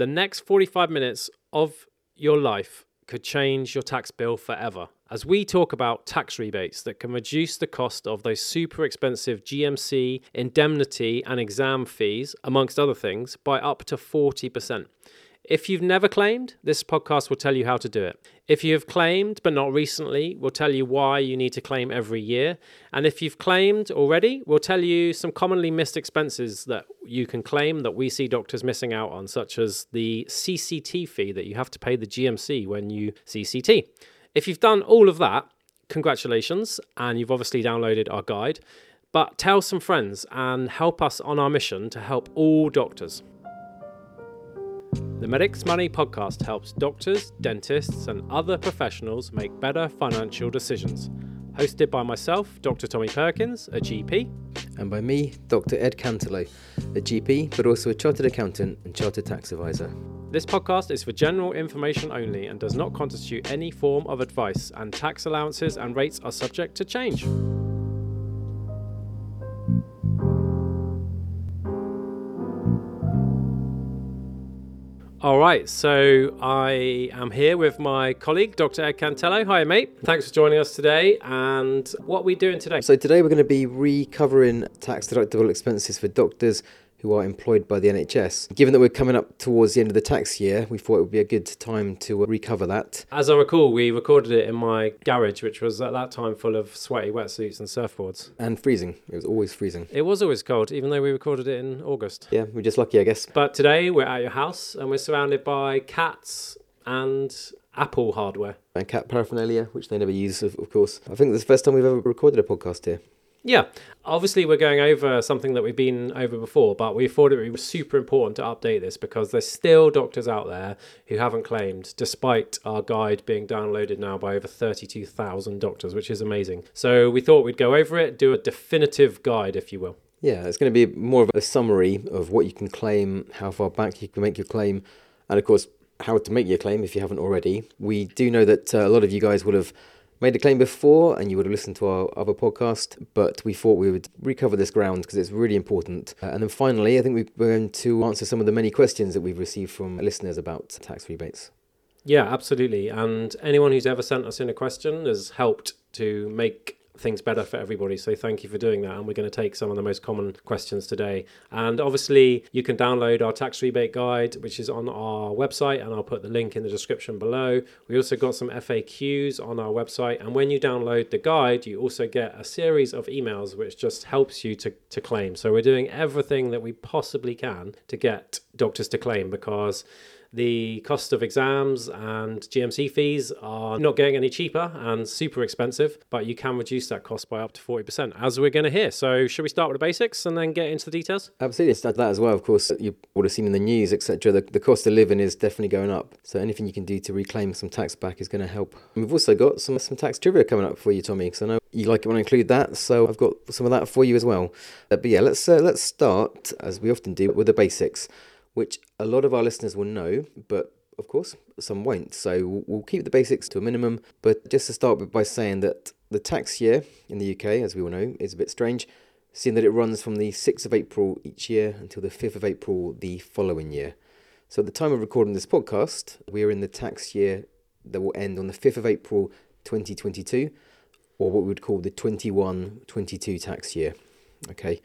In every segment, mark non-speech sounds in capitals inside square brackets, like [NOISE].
The next 45 minutes of your life could change your tax bill forever as we talk about tax rebates that can reduce the cost of those super expensive GMC, indemnity, and exam fees, amongst other things, by up to 40%. If you've never claimed, this podcast will tell you how to do it. If you have claimed but not recently, we'll tell you why you need to claim every year. And if you've claimed already, we'll tell you some commonly missed expenses that you can claim that we see doctors missing out on, such as the CCT fee that you have to pay the GMC when you CCT. If you've done all of that, congratulations, and you've obviously downloaded our guide. But tell some friends and help us on our mission to help all doctors. The Medics Money podcast helps doctors, dentists, and other professionals make better financial decisions. Hosted by myself, Dr. Tommy Perkins, a GP, and by me, Dr. Ed Cantelow, a GP, but also a chartered accountant and chartered tax advisor. This podcast is for general information only and does not constitute any form of advice, and tax allowances and rates are subject to change. All right, so I am here with my colleague, Dr. Ed Cantelow. Hi, mate. Thanks for joining us today. And what are we doing today? So, today we're going to be recovering tax deductible expenses for doctors who are employed by the NHS. Given that we're coming up towards the end of the tax year, we thought it would be a good time to uh, recover that. As I recall, we recorded it in my garage, which was at that time full of sweaty wetsuits and surfboards. And freezing. It was always freezing. It was always cold, even though we recorded it in August. Yeah, we're just lucky, I guess. But today we're at your house and we're surrounded by cats and Apple hardware. And cat paraphernalia, which they never use, of, of course. I think this is the first time we've ever recorded a podcast here. Yeah, obviously we're going over something that we've been over before, but we thought it was super important to update this because there's still doctors out there who haven't claimed, despite our guide being downloaded now by over 32,000 doctors, which is amazing. So we thought we'd go over it, do a definitive guide, if you will. Yeah, it's going to be more of a summary of what you can claim, how far back you can make your claim, and of course, how to make your claim if you haven't already. We do know that uh, a lot of you guys would have made a claim before and you would have listened to our other podcast, but we thought we would recover this ground because it's really important. Uh, and then finally, I think we're going to answer some of the many questions that we've received from listeners about tax rebates. Yeah, absolutely. And anyone who's ever sent us in a question has helped to make things better for everybody. So thank you for doing that. And we're going to take some of the most common questions today. And obviously, you can download our tax rebate guide, which is on our website, and I'll put the link in the description below. We also got some FAQs on our website. And when you download the guide, you also get a series of emails which just helps you to, to claim. So we're doing everything that we possibly can to get doctors to claim because the cost of exams and GMC fees are not getting any cheaper and super expensive, but you can reduce that cost by up to 40%, as we're going to hear. So, should we start with the basics and then get into the details? Absolutely. Start that as well. Of course, you would have seen in the news, etc., the, the cost of living is definitely going up. So, anything you can do to reclaim some tax back is going to help. And we've also got some, some tax trivia coming up for you, Tommy, because I know you like it when I include that. So, I've got some of that for you as well. Uh, but yeah, let's, uh, let's start, as we often do, with the basics which a lot of our listeners will know, but of course, some won't. So we'll keep the basics to a minimum. But just to start by saying that the tax year in the UK, as we all know, is a bit strange, seeing that it runs from the 6th of April each year until the 5th of April the following year. So at the time of recording this podcast, we are in the tax year that will end on the 5th of April 2022, or what we would call the 21 22 tax year. Okay,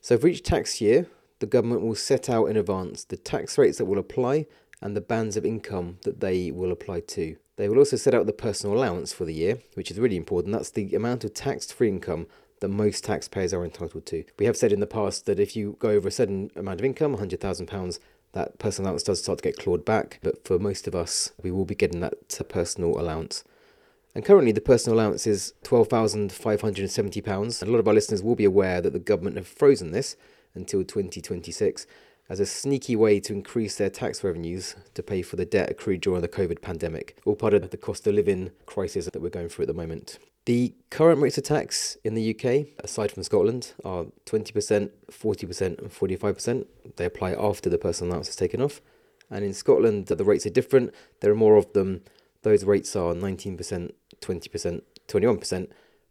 so for each tax year, the government will set out in advance the tax rates that will apply and the bands of income that they will apply to. They will also set out the personal allowance for the year, which is really important. That's the amount of tax free income that most taxpayers are entitled to. We have said in the past that if you go over a certain amount of income, £100,000, that personal allowance does start to get clawed back, but for most of us, we will be getting that personal allowance. And currently, the personal allowance is £12,570. A lot of our listeners will be aware that the government have frozen this, until 2026 as a sneaky way to increase their tax revenues to pay for the debt accrued during the COVID pandemic, all part of the cost of living crisis that we're going through at the moment. The current rates of tax in the UK, aside from Scotland, are 20%, 40%, and 45%. They apply after the personal allowance is taken off. And in Scotland, the rates are different. There are more of them. Those rates are 19%, 20%, 21%,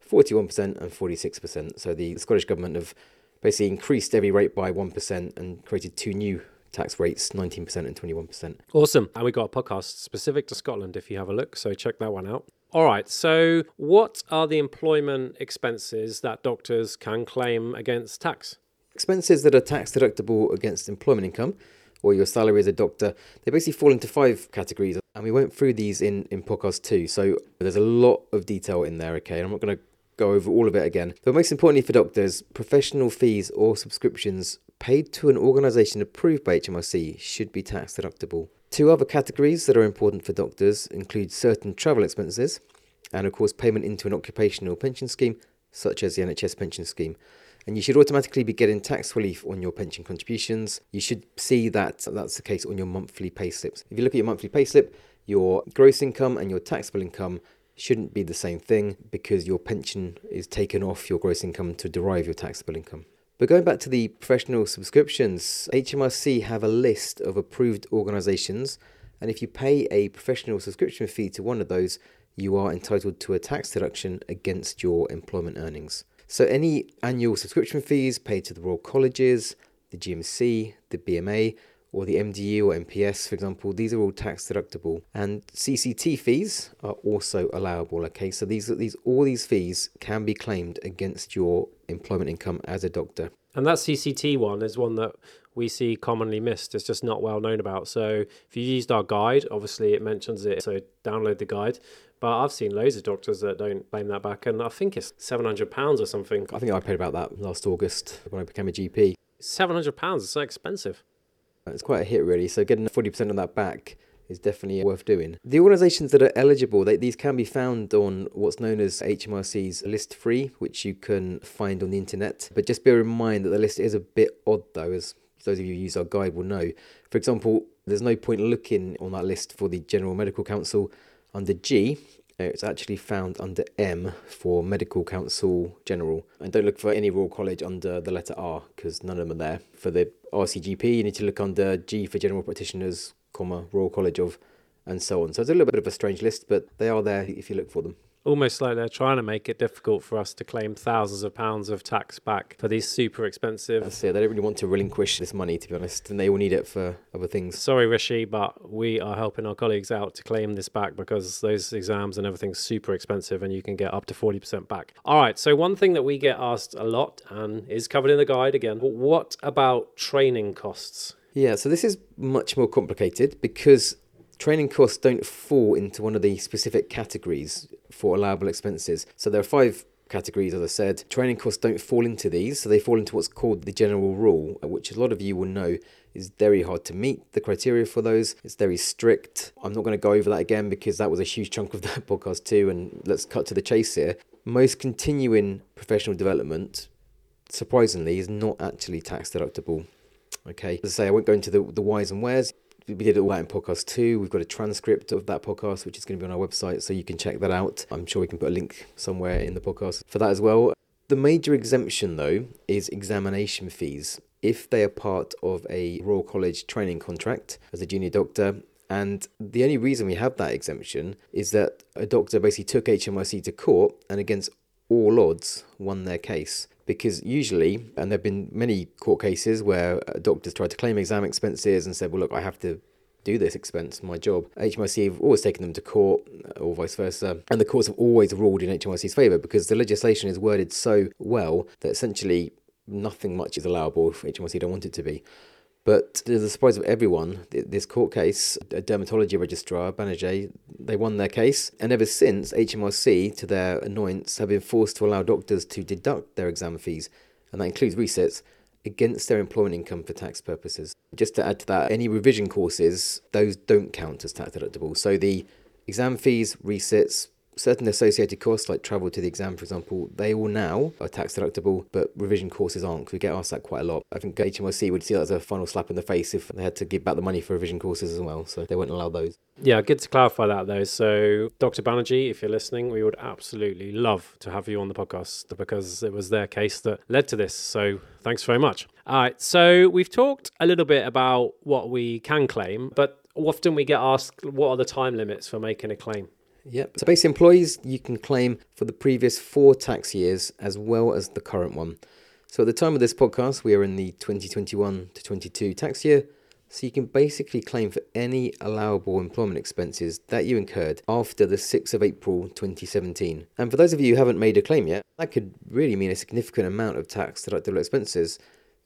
41%, and 46%. So the Scottish Government have basically increased every rate by 1% and created two new tax rates 19% and 21%. Awesome. And we got a podcast specific to Scotland if you have a look. So check that one out. All right. So, what are the employment expenses that doctors can claim against tax? Expenses that are tax deductible against employment income or your salary as a doctor, they basically fall into five categories. And we went through these in, in podcast two. So there's a lot of detail in there, okay? And I'm not going to go over all of it again. But most importantly for doctors, professional fees or subscriptions paid to an organisation approved by HMRC should be tax deductible. Two other categories that are important for doctors include certain travel expenses and, of course, payment into an occupational pension scheme, such as the NHS pension scheme. And you should automatically be getting tax relief on your pension contributions. You should see that that's the case on your monthly pay slips. If you look at your monthly pay slip, your gross income and your taxable income shouldn't be the same thing because your pension is taken off your gross income to derive your taxable income. But going back to the professional subscriptions, HMRC have a list of approved organisations, and if you pay a professional subscription fee to one of those, you are entitled to a tax deduction against your employment earnings. So, any annual subscription fees paid to the Royal Colleges, the GMC, the BMA, or the MDU or MPS, for example, these are all tax deductible. And CCT fees are also allowable. Okay, so these these all these fees can be claimed against your employment income as a doctor. And that CCT one is one that we see commonly missed. It's just not well known about. So if you used our guide, obviously it mentions it. So download the guide. But I've seen loads of doctors that don't claim that back, and I think it's seven hundred pounds or something. I think I paid about that last August when I became a GP. Seven hundred pounds is so expensive. Uh, it's quite a hit, really. So getting 40% of that back is definitely worth doing. The organisations that are eligible, they, these can be found on what's known as HMRC's list three, which you can find on the internet. But just bear in mind that the list is a bit odd, though, as those of you who use our guide will know. For example, there's no point looking on that list for the General Medical Council under G Uh, it's actually found under M for Medical Council General. And don't look for any Royal College under the letter R because none of them are there. For the RCGP, you need to look under G for General Practitioners, comma, Royal College of, and so on. So it's a little bit of a strange list, but they are there if you look for them almost like they're trying to make it difficult for us to claim thousands of pounds of tax back for these super expensive. That's it. They don't really want to relinquish this money, to be honest, and they will need it for other things. Sorry, Rishi, but we are helping our colleagues out to claim this back because those exams and everything's super expensive, and you can get up to forty percent back. All right. So one thing that we get asked a lot and is covered in the guide again. What about training costs? Yeah, so this is much more complicated because training costs don't fall into one of the specific categories for allowable expenses. So there are five categories, as I said. Training costs don't fall into these, so they fall into what's called the general rule, which a lot of you will know is very hard to meet the criteria for those. It's very strict. I'm not going to go over that again because that was a huge chunk of that [LAUGHS] podcast too. And let's cut to the chase here. Most continuing professional development, surprisingly, is not actually tax deductible. Okay, as I say, I won't go into the, the whys and wheres we did all that in podcast two. We've got a transcript of that podcast, which is going to be on our website, so you can check that out. I'm sure we can put a link somewhere in the podcast for that as well. The major exemption, though, is examination fees. If they are part of a Royal College training contract as a junior doctor, and the only reason we have that exemption is that a doctor basically took HMRC to court and against all odds won their case because usually, and there have been many court cases where doctors tried to claim exam expenses and said, well, look, I have to do this expense, my job. HMRC have always taken them to court uh, or vice versa. And the courts have always ruled in HMRC's favour because the legislation is worded so well that essentially nothing much is allowable if HMRC don't want it to be. But to the surprise of everyone, this court case, a dermatology registrar, Banerjee, they won their case. And ever since, HMRC, to their annoyance, have been forced to allow doctors to deduct their exam fees, and that includes resits, against their employment income for tax purposes. Just to add to that, any revision courses, those don't count as tax deductible. So the exam fees, resits, certain associated costs like travel to the exam, for example, they all now are tax deductible, but revision courses aren't because we get asked that quite a lot. I think HMRC would see that as a final slap in the face if they had to give back the money for revision courses as well, so they won't allow those. Yeah, good to clarify that though. So, Dr. Banerjee, if you're listening, we would absolutely love to have you on the podcast because it was their case that led to this. So, thanks very much. All right, so we've talked a little bit about what we can claim, but often we get asked what are the time limits for making a claim? Yep. So basic employees you can claim for the previous four tax years as well as the current one. So at the time of this podcast, we are in the 2021 to 22 tax year. So you can basically claim for any allowable employment expenses that you incurred after the 6th of April 2017. And for those of you who haven't made a claim yet, that could really mean a significant amount of tax deductible expenses.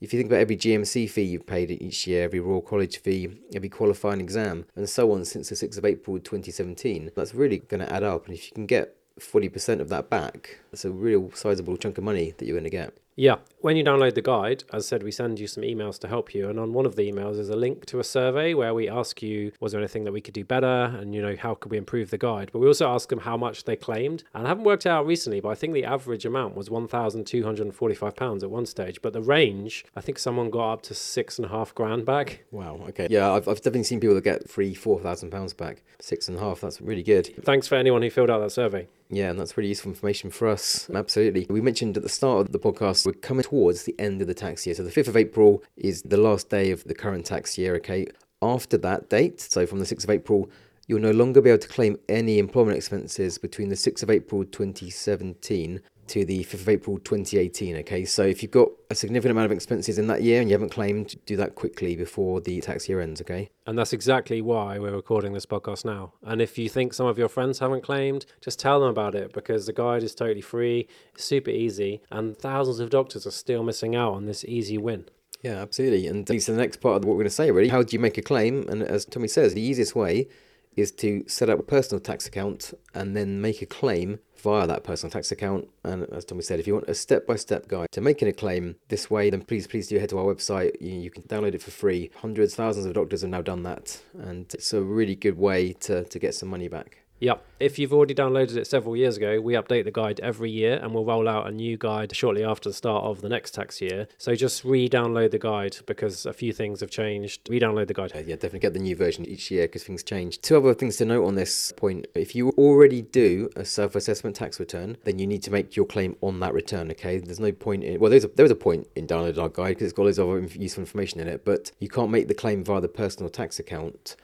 If you think about every GMC fee you've paid each year, every Royal College fee, every qualifying exam, and so on since the 6th of April 2017, that's really going to add up. And if you can get 40% of that back, that's a real sizable chunk of money that you're going to get. Yeah. When you download the guide, as I said, we send you some emails to help you. And on one of the emails is a link to a survey where we ask you, was there anything that we could do better? And, you know, how could we improve the guide? But we also ask them how much they claimed. And I haven't worked out recently, but I think the average amount was £1,245 at one stage. But the range, I think someone got up to six and a half grand back. Wow. Okay. Yeah, I've, I've definitely seen people that get three, four thousand pounds back. Six and a half. That's really good. Thanks for anyone who filled out that survey. Yeah, and that's really useful information for us. Absolutely. We mentioned at the start of the podcast, we're coming towards the end of the tax year. So the 5th of April is the last day of the current tax year, okay? After that date, so from the 6th of April, you'll no longer be able to claim any employment expenses between the 6th of April 2017 to the 5th of April 2018. Okay, so if you've got a significant amount of expenses in that year and you haven't claimed, do that quickly before the tax year ends. Okay, and that's exactly why we're recording this podcast now. And if you think some of your friends haven't claimed, just tell them about it because the guide is totally free, super easy, and thousands of doctors are still missing out on this easy win. Yeah, absolutely. And leads to the next part of what we're going to say, really. How do you make a claim? And as Tommy says, the easiest way is to set up a personal tax account and then make a claim via that personal tax account. And as Tommy said, if you want a step by step guide to making a claim this way, then please, please do head to our website. You, you, can download it for free. Hundreds, thousands of doctors have now done that. And it's a really good way to, to get some money back. Yep. If you've already downloaded it several years ago, we update the guide every year and we'll roll out a new guide shortly after the start of the next tax year. So just re download the guide because a few things have changed. Re download the guide. Yeah, definitely get the new version each year because things change. Two other things to note on this point if you already do a self assessment tax return, then you need to make your claim on that return, okay? There's no point in, well, there's a, a point in downloading our guide because it's got loads of useful information in it, but you can't make the claim via the personal tax account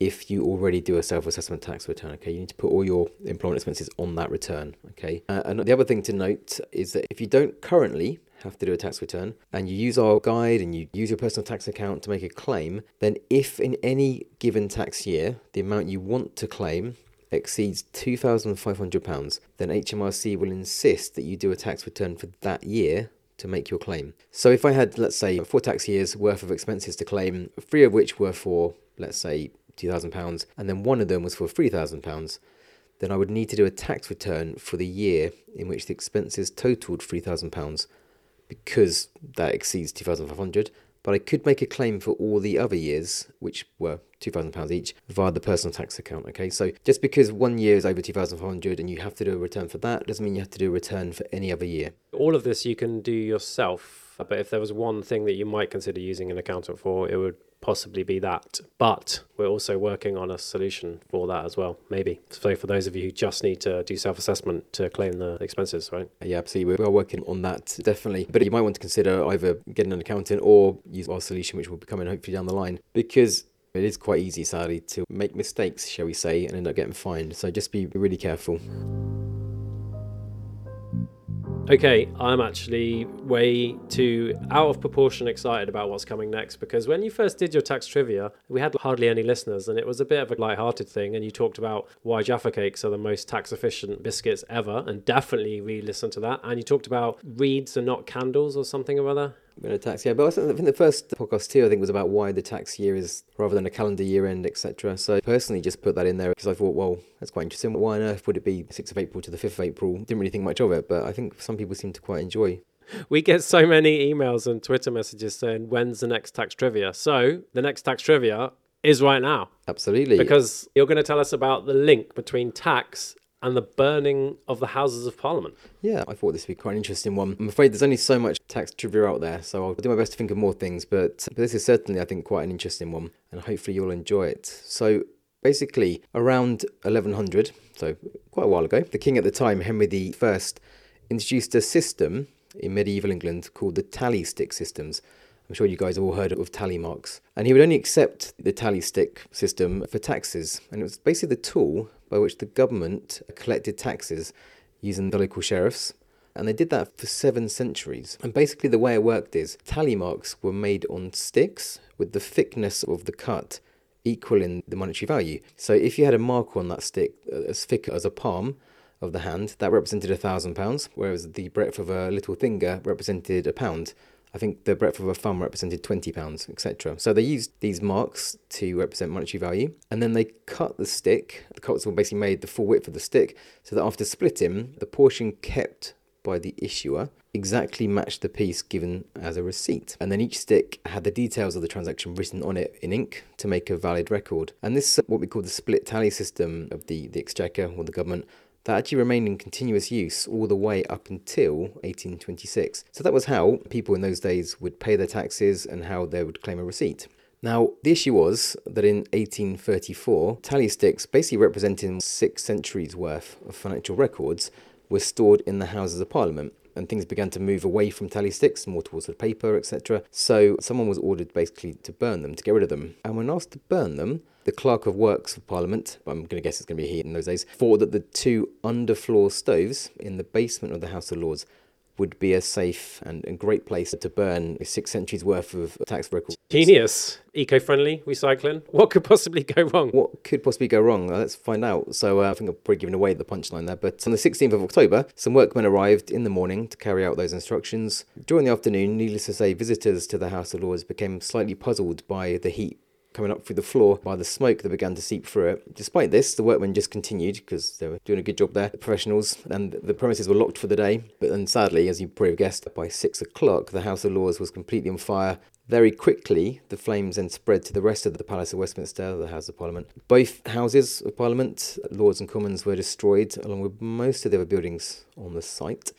if you already do a self-assessment tax return okay you need to put all your employment expenses on that return okay uh, and the other thing to note is that if you don't currently have to do a tax return and you use our guide and you use your personal tax account to make a claim then if in any given tax year the amount you want to claim exceeds £2,500 then HMRC will insist that you do a tax return for that year to make your claim. So if I had, let's say, four tax years worth of expenses to claim, three of which were for, let's say, £2,000 and then one of them was for £3,000, then I would need to do a tax return for the year in which the expenses totaled £3,000 because that exceeds 2500 but I could make a claim for all the other years, which were £2,000 each, via the personal tax account. Okay, so just because one year is over 2500 and you have to do a return for that, doesn't mean you have to do a return for any other year. All of this you can do yourself, but if there was one thing that you might consider using an accountant for, it would possibly be that. But we're also working on a solution for that as well, maybe. So for those of you who just need to do self assessment to claim the expenses, right? Yeah, absolutely. We are working on that, definitely. But you might want to consider either getting an accountant or use our solution, which will be coming hopefully down the line, because it is quite easy, sadly, to make mistakes, shall we say, and end up getting fined. So just be really careful. Okay, I'm actually way too out of proportion excited about what's coming next because when you first did your tax trivia, we had hardly any listeners and it was a bit of a light-hearted thing. And you talked about why Jaffa cakes are the most tax efficient biscuits ever, and definitely re listen to that. And you talked about reeds and not candles or something or other been a tax year. But I think the first podcast too, I think, was about why the tax year is rather than a calendar year end, etc. So personally, just put that in there because I thought, well, that's quite interesting. Why on earth would it be 6th of April to the 5th of April? Didn't really think much of it, but I think some people seem to quite enjoy. We get so many emails and Twitter messages saying, when's the next tax trivia? So the next tax trivia is right now. Absolutely. Because you're going to tell us about the link between tax and the burning of the Houses of Parliament. Yeah, I thought this would be quite an interesting one. I'm afraid there's only so much tax trivia out there, so I'll do my best to think of more things, but, but this is certainly, I think, quite an interesting one, and hopefully you'll enjoy it. So, basically, around 1100, so quite a while ago, the king at the time, Henry I, introduced a system in medieval England called the tally stick systems. I'm sure you guys all heard of tally marks. And he would only accept the tally stick system for taxes. And it was basically the tool by which the government collected taxes using the local sheriffs And they did that for seven centuries. And basically, the way it worked is tally marks were made on sticks with the thickness of the cut equaling the monetary value. So if you had a mark on that stick uh, as thick as a palm of the hand, that represented a thousand pounds, whereas the breadth of a little finger represented a pound. I think the breadth of a thumb represented twenty pounds, etc. So they used these marks to represent monetary value, and then they cut the stick. The were basically made the full width of the stick, so that after splitting, the portion kept by the issuer exactly matched the piece given as a receipt. And then each stick had the details of the transaction written on it in ink to make a valid record. And this is what we call the split tally system of the, the exchequer or the government that actually remained in continuous use all the way up until 1826. So that was how people in those days would pay their taxes and how they would claim a receipt. Now, the issue was that in 1834, tally sticks, basically representing six centuries worth of financial records, were stored in the Houses of Parliament and things began to move away from tally sticks more towards the paper, etc. So someone was ordered basically to burn them, to get rid of them. And when asked to burn them, the Clerk of Works of Parliament, I'm going to guess it's going to be he in those days, thought that the two underfloor stoves in the basement of the House of Lords would be a safe and, and great place to burn six centuries worth of tax records. Genius. Eco friendly recycling. What could possibly go wrong? What could possibly go wrong? Let's find out. So uh, I think I've probably given away the punchline there. But on the 16th of October, some workmen arrived in the morning to carry out those instructions. During the afternoon, needless to say, visitors to the House of Lords became slightly puzzled by the heat coming up through the floor by the smoke that began to seep through it. Despite this, the workmen just continued because they were doing a good job there, the professionals, and the premises were locked for the day. But then sadly, as you probably have guessed, by six o'clock, the House of Lords was completely on fire. Very quickly, the flames then spread to the rest of the Palace of Westminster, the House of Parliament. Both Houses of Parliament, Lords and Commons, were destroyed, along with most of the other buildings on the site.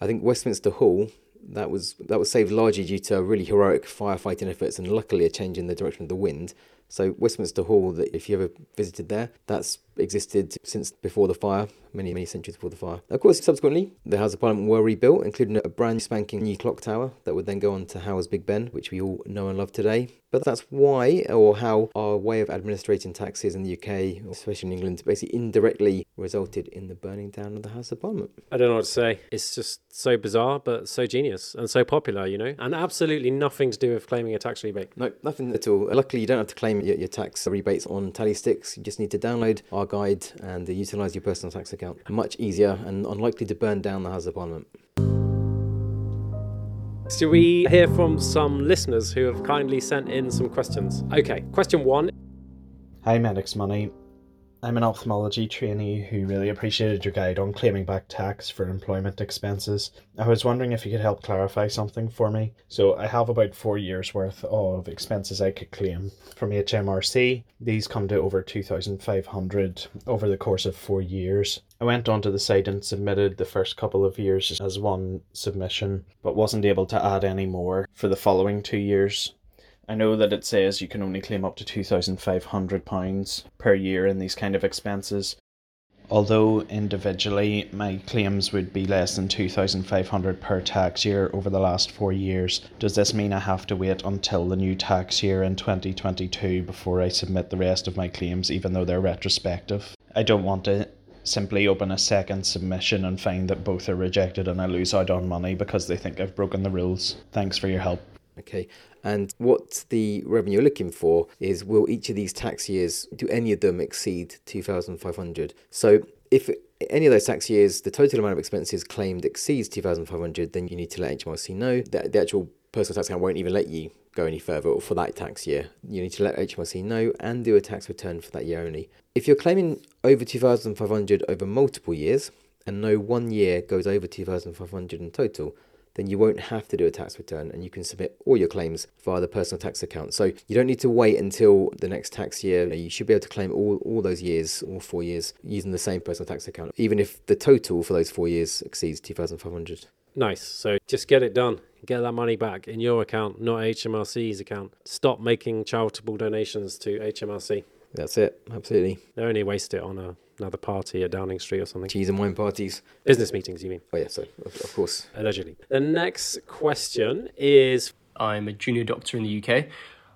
I think Westminster Hall that was that was saved largely due to really heroic firefighting efforts and luckily a change in the direction of the wind. So Westminster Hall, that if you ever visited there, that's existed since before the fire, many, many centuries before the fire. Of course, subsequently, the House of Parliament were rebuilt, including a brand spanking new clock tower that would then go on to house Big Ben, which we all know and love today. But that's why, or how, our way of administrating taxes in the UK, especially in England, basically indirectly resulted in the burning down of the House of Parliament. I don't know what to say. It's just so bizarre, but so genius and so popular, you know? And absolutely nothing to do with claiming a tax rebate. No, nothing at all. Luckily, you don't have to claim your, your tax rebates on tally sticks. You just need to download our guide and utilise your personal tax account. Much easier and unlikely to burn down the House of Parliament. So we hear from some listeners who have kindly sent in some questions? Okay, question one. Hi, Medics Money. I'm an ophthalmology trainee who really appreciated your guide on claiming back tax for employment expenses. I was wondering if you could help clarify something for me. So, I have about four years worth of expenses I could claim from HMRC. These come to over 2,500 over the course of four years. I went onto the site and submitted the first couple of years as one submission, but wasn't able to add any more for the following two years. I know that it says you can only claim up to £2,500 per year in these kind of expenses. Although individually my claims would be less than 2500 per tax year over the last 4 years, does this mean I have to wait until the new tax year in 2022 before I submit the rest of my claims even though they're retrospective? I don't want to simply open a second submission and find that both are rejected and I lose out on money because they think I've broken the rules. Thanks for your help. Okay, and what the revenue you're looking for is will each of these tax years, do any of them exceed 2,500? So if any of those tax years, the total amount of expenses claimed exceeds 2,500, then you need to let HMRC know that the actual personal tax account won't even let you go any further for that tax year. You need to let HMRC know and do a tax return for that year only. If you're claiming over 2,500 over multiple years, and no one year goes over 2,500 in total, then you won't have to do a tax return and you can submit all your claims via the personal tax account. So you don't need to wait until the next tax year. You should be able to claim all, all those years, all four years, using the same personal tax account, even if the total for those four years exceeds 2,500. Nice. So just get it done. Get that money back in your account, not HMRC's account. Stop making charitable donations to HMRC. That's it. Absolutely. They only waste it on a another party at Downing Street or something. Cheese and wine parties. Business meetings, you mean? Oh, yeah, so of, of course. Allegedly. The next question is I'm a junior doctor in the UK.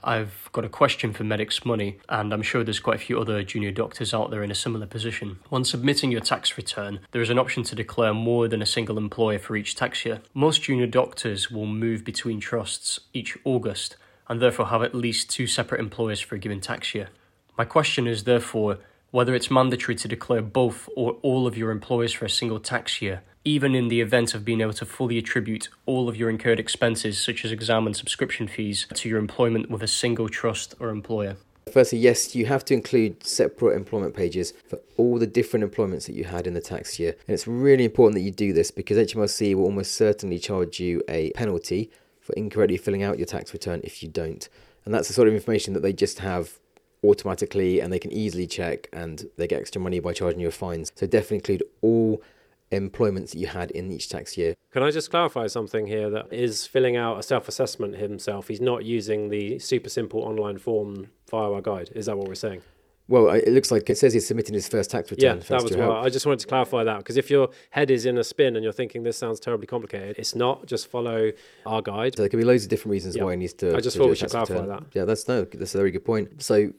I've got a question for Medics Money, and I'm sure there's quite a few other junior doctors out there in a similar position. When submitting your tax return, there is an option to declare more than a single employer for each tax year. Most junior doctors will move between trusts each August and therefore have at least two separate employers for a given tax year. My question is therefore whether it's mandatory to declare both or all of your employers for a single tax year, even in the event of being able to fully attribute all of your incurred expenses, such as exam and subscription fees, to your employment with a single trust or employer. Firstly, yes, you have to include separate employment pages for all the different employments that you had in the tax year. And it's really important that you do this because HMRC will almost certainly charge you a penalty for incorrectly filling out your tax return if you don't. And that's the sort of information that they just have automatically and they can easily check and they get extra money by charging you a fines. So definitely include all employments that you had in each tax year. Can I just clarify something here that is filling out a self assessment himself? He's not using the super simple online form via our guide. Is that what we're saying? Well, it looks like it says he's submitting his first tax return. Yeah, that was what I just wanted to clarify that because if your head is in a spin and you're thinking this sounds terribly complicated, it's not. Just follow our guide. So there could be loads of different reasons why he needs to. I just to thought we should clarify return. that. Yeah, that's no, that's a very good point. So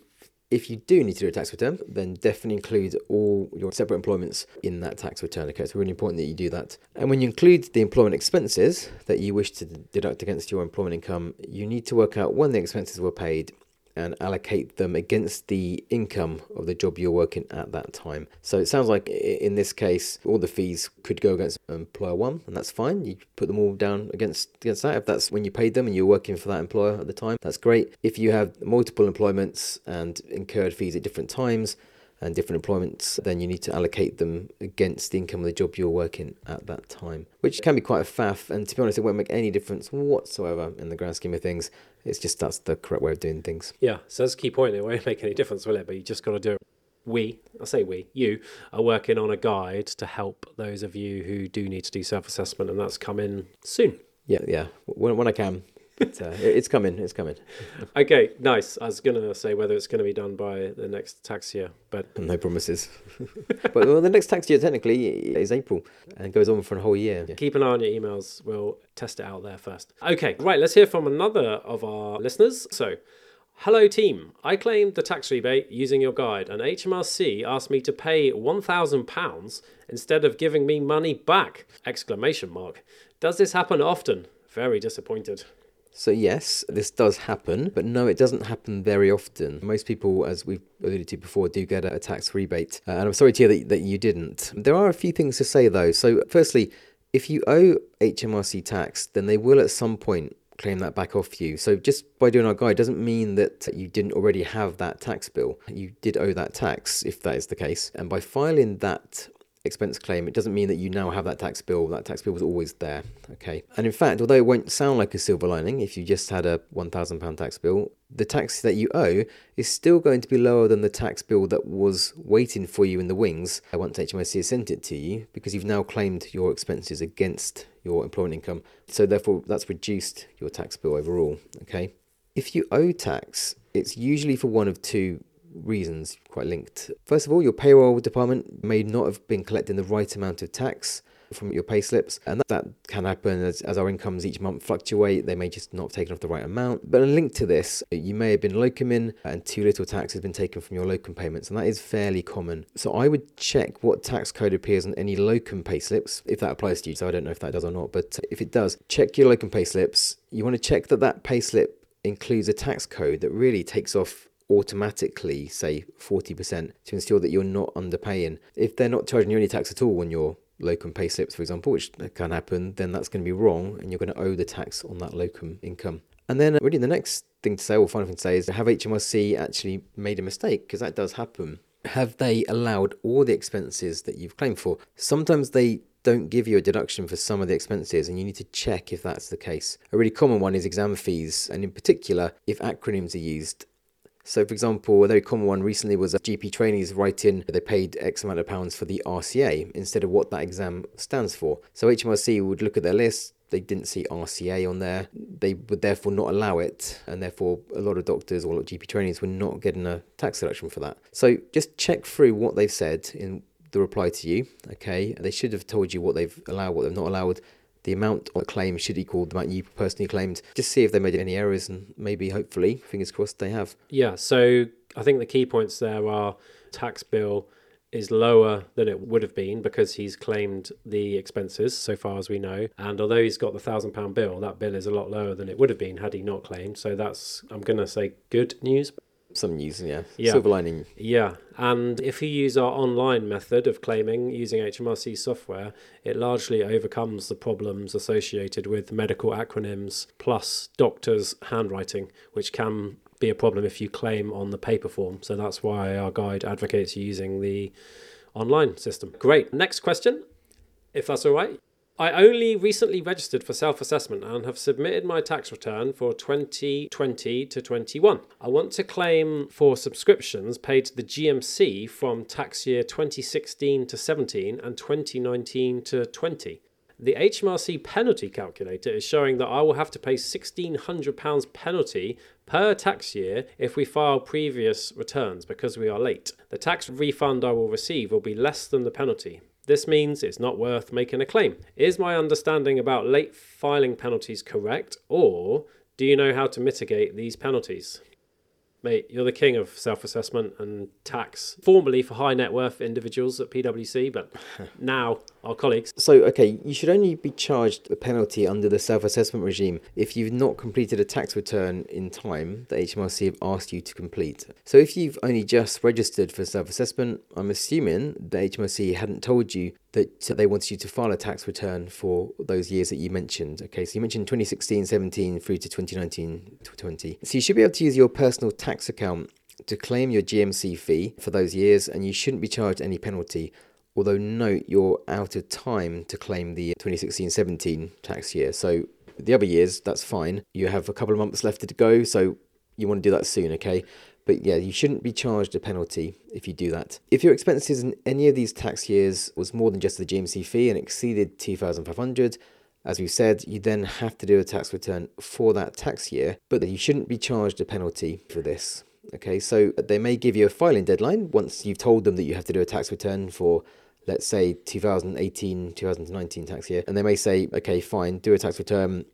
if you do need to do a tax return, then definitely include all your separate employments in that tax return. Okay, it's really important that you do that. And when you include the employment expenses that you wish to deduct against your employment income, you need to work out when the expenses were paid and allocate them against the income of the job you're working at that time. So it sounds like in this case, all the fees could go against employer one, and that's fine. You put them all down against against that. If that's when you paid them and you're working for that employer at the time, that's great. If you have multiple employments and incurred fees at different times, and different employments, then you need to allocate them against the income of the job you're working at that time, which can be quite a faff. And to be honest, it won't make any difference whatsoever in the grand scheme of things. It's just that's the correct way of doing things. Yeah, so that's a key point. It won't make any difference, will it? But you just got to do it. We, I say we, you are working on a guide to help those of you who do need to do self assessment, and that's coming soon. Yeah, yeah. When, when I can, but, uh, it's coming. It's coming. [LAUGHS] okay, nice. I was gonna say whether it's gonna be done by the next tax year, but [LAUGHS] no promises. [LAUGHS] but well, the next tax year technically is April and goes on for a whole year. Keep an eye on your emails. We'll test it out there first. Okay, right. Let's hear from another of our listeners. So. Hello team, I claimed the tax rebate using your guide and HMRC asked me to pay £1,000 instead of giving me money back! Exclamation mark. Does this happen often? Very disappointed. So, yes, this does happen, but no, it doesn't happen very often. Most people, as we've alluded to before, do get a tax rebate. Uh, and I'm sorry to hear that, that you didn't. There are a few things to say though. So, firstly, if you owe HMRC tax, then they will at some point claim that back off you. So just by doing our guide doesn't mean that you didn't already have that tax bill. You did owe that tax if that is the case. And by filing that expense claim, it doesn't mean that you now have that tax bill. That tax bill was always there. Okay. And in fact, although it won't sound like a silver lining if you just had a £1,000 tax bill, the tax that you owe is still going to be lower than the tax bill that was waiting for you in the wings once HMRC has sent it to you because you've now claimed your expenses against your employment income. So therefore, that's reduced your tax bill overall. Okay. If you owe tax, it's usually for one of two reasons quite linked. First of all, your payroll department may not have been collecting the right amount of tax from your pay slips, and that, can happen as, as our incomes each month fluctuate. They may just not have taken off the right amount. But a link to this, you may have been locum in and too little tax has been taken from your locum payments, and that is fairly common. So I would check what tax code appears on any locum pay slips, if that applies to you. So I don't know if that does or not, but if it does, check your locum pay slips. You want to check that that pay slip includes a tax code that really takes off automatically say 40% to ensure that you're not underpaying. If they're not charging you any tax at all on your locum pay slips, for example, which can happen, then that's going to be wrong and you're going to owe the tax on that locum income. And then, really, the next thing to say, or final thing to say, is have HMRC actually made a mistake? Because that does happen. Have they allowed all the expenses that you've claimed for? Sometimes they don't give you a deduction for some of the expenses, and you need to check if that's the case. A really common one is exam fees, and in particular, if acronyms are used. So, for example, a very common one recently was GP trainees writing they paid X amount of pounds for the RCA instead of what that exam stands for. So, HMRC would look at their list, they didn't see RCA on there, they would therefore not allow it, and therefore a lot of doctors or GP trainees were not getting a tax deduction for that. So, just check through what they've said in the reply to you. Okay, they should have told you what they've allowed, what they've not allowed the amount of claim should equal the amount you personally claimed. Just see if they made any errors, and maybe, hopefully, fingers crossed, they have. Yeah, so I think the key points there are tax bill is lower than it would have been because he's claimed the expenses so far as we know and although he's got the thousand pound bill that bill is a lot lower than it would have been had he not claimed so that's i'm going to say good news some news, yeah. Yeah. Silver lining. yeah and if you use our online method of claiming using hmrc software it largely overcomes the problems associated with medical acronyms plus doctors handwriting which can be a problem if you claim on the paper form so that's why our guide advocates using the online system great next question if that's all right. I only recently registered for self assessment and have submitted my tax return for 2020 to 21. I want to claim for subscriptions paid to the GMC from tax year 2016 to 17 and 2019 to 20. The HMRC penalty calculator is showing that I will have to pay £1,600 penalty per tax year if we file previous returns because we are late. The tax refund I will receive will be less than the penalty. This means it's not worth making a claim. Is my understanding about late filing penalties correct, or do you know how to mitigate these penalties? Mate, you're the king of self assessment and tax, formerly for high net worth individuals at PwC, but [LAUGHS] now our colleagues. So, okay, you should only be charged a penalty under the self assessment regime if you've not completed a tax return in time that HMRC have asked you to complete. So, if you've only just registered for self assessment, I'm assuming the HMRC hadn't told you that they wanted you to file a tax return for those years that you mentioned. Okay, so you mentioned 2016 17 through to 2019 20. So, you should be able to use your personal tax account to claim your GMC fee for those years, and you shouldn't be charged any penalty although note you're out of time to claim the 2016-17 tax year. So the other years, that's fine. You have a couple of months left to go, so you want to do that soon, okay? But yeah, you shouldn't be charged a penalty if you do that. If your expenses in any of these tax years was more than just the GMC fee and exceeded 2500 as we said, you then have to do a tax return for that tax year, but you shouldn't be charged a penalty for this. Okay, so they may give you a filing deadline once you've told them that you have to do a tax return for let's say 2018 2019 tax year and they may say okay fine do a tax return.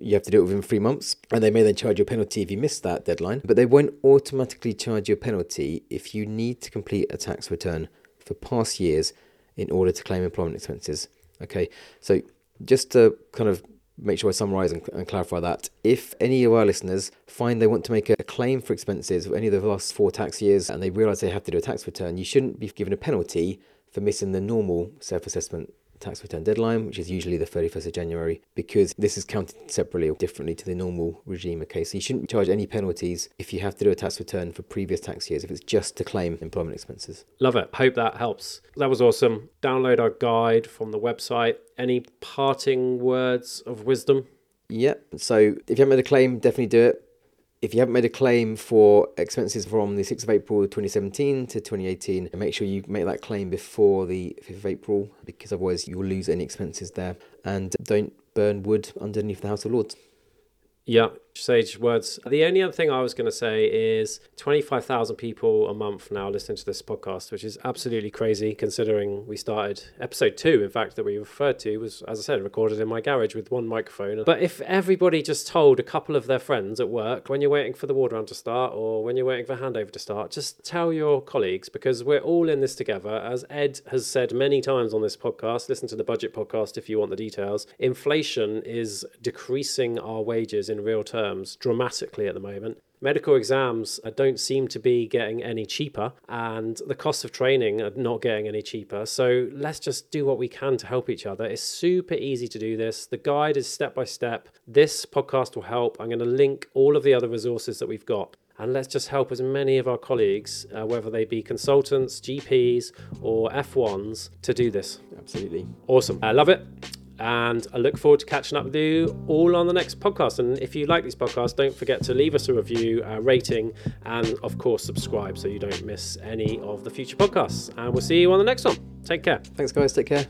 You have to do it within three months. And they may then charge you a penalty if you miss that deadline. But they won't automatically charge you a penalty if you need to complete a tax return for past years in order to claim employment expenses. Okay? So just to kind of make sure I summarize and, and, clarify that. If any of our listeners find they want to make a claim for expenses for any of the last four tax years and they realize they have to do a tax return, you shouldn't be given a penalty for missing the normal self assessment tax return deadline, which is usually the 31st of January, because this is counted separately or differently to the normal regime. Okay, so you shouldn't charge any penalties if you have to do a tax return for previous tax years, if it's just to claim employment expenses. Love it. Hope that helps. That was awesome. Download our guide from the website. Any parting words of wisdom? Yep. So if you haven't made a claim, definitely do it if you haven't made a claim for expenses from the 6th of April 2017 to 2018, make sure you make that claim before the 5th of April because otherwise you'll lose any expenses there. And don't burn wood underneath the House of Lords. Yeah, sage words. The only other thing I was going to say is 25,000 people a month now listening to this podcast, which is absolutely crazy considering we started episode two, in fact, that we referred to was, as I said, recorded in my garage with one microphone. But if everybody just told a couple of their friends at work when you're waiting for the water round to start or when you're waiting for handover to start, just tell your colleagues because we're all in this together. As Ed has said many times on this podcast, listen to the budget podcast if you want the details. Inflation is decreasing our wages in real terms dramatically at the moment. Medical exams uh, don't seem to be getting any cheaper, and the cost of training are not getting any cheaper. So let's just do what we can to help each other. It's super easy to do this. The guide is step by step. This podcast will help. I'm going to link all of the other resources that we've got and let's just help as many of our colleagues, uh, whether they be consultants, GPs, or F1s, to do this. Absolutely. Awesome. I love it. And I look forward to catching up with you all on the next podcast. And if you like these podcasts, don't forget to leave us a review, a rating, and of course, subscribe so you don't miss any of the future podcasts. And we'll see you on the next one. Take care. Thanks, guys. Take care.